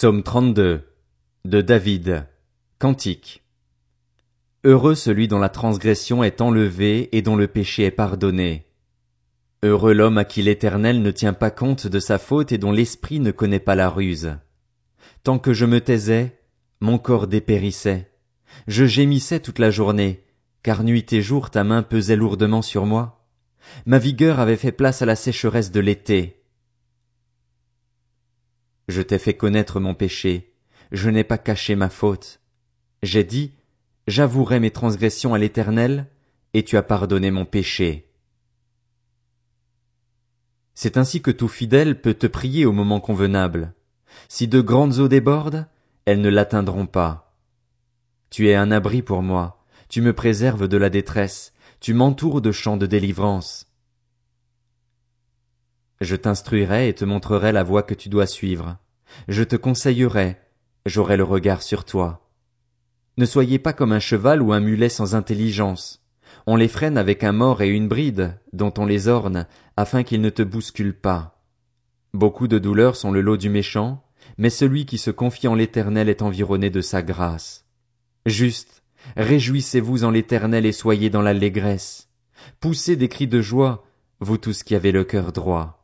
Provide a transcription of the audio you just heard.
Psaume 32 de David. Cantique. Heureux celui dont la transgression est enlevée et dont le péché est pardonné. Heureux l'homme à qui l'Éternel ne tient pas compte de sa faute et dont l'esprit ne connaît pas la ruse. Tant que je me taisais, mon corps dépérissait. Je gémissais toute la journée, car nuit et jour ta main pesait lourdement sur moi. Ma vigueur avait fait place à la sécheresse de l'été. Je t'ai fait connaître mon péché, je n'ai pas caché ma faute. J'ai dit, j'avouerai mes transgressions à l'Éternel, et tu as pardonné mon péché. C'est ainsi que tout fidèle peut te prier au moment convenable. Si de grandes eaux débordent, elles ne l'atteindront pas. Tu es un abri pour moi, tu me préserves de la détresse, tu m'entoures de chants de délivrance. Je t'instruirai et te montrerai la voie que tu dois suivre. Je te conseillerai, j'aurai le regard sur toi. Ne soyez pas comme un cheval ou un mulet sans intelligence. On les freine avec un mors et une bride, dont on les orne, afin qu'ils ne te bousculent pas. Beaucoup de douleurs sont le lot du méchant, mais celui qui se confie en l'Éternel est environné de sa grâce. Juste, réjouissez-vous en l'Éternel et soyez dans l'allégresse. Poussez des cris de joie, vous tous qui avez le cœur droit.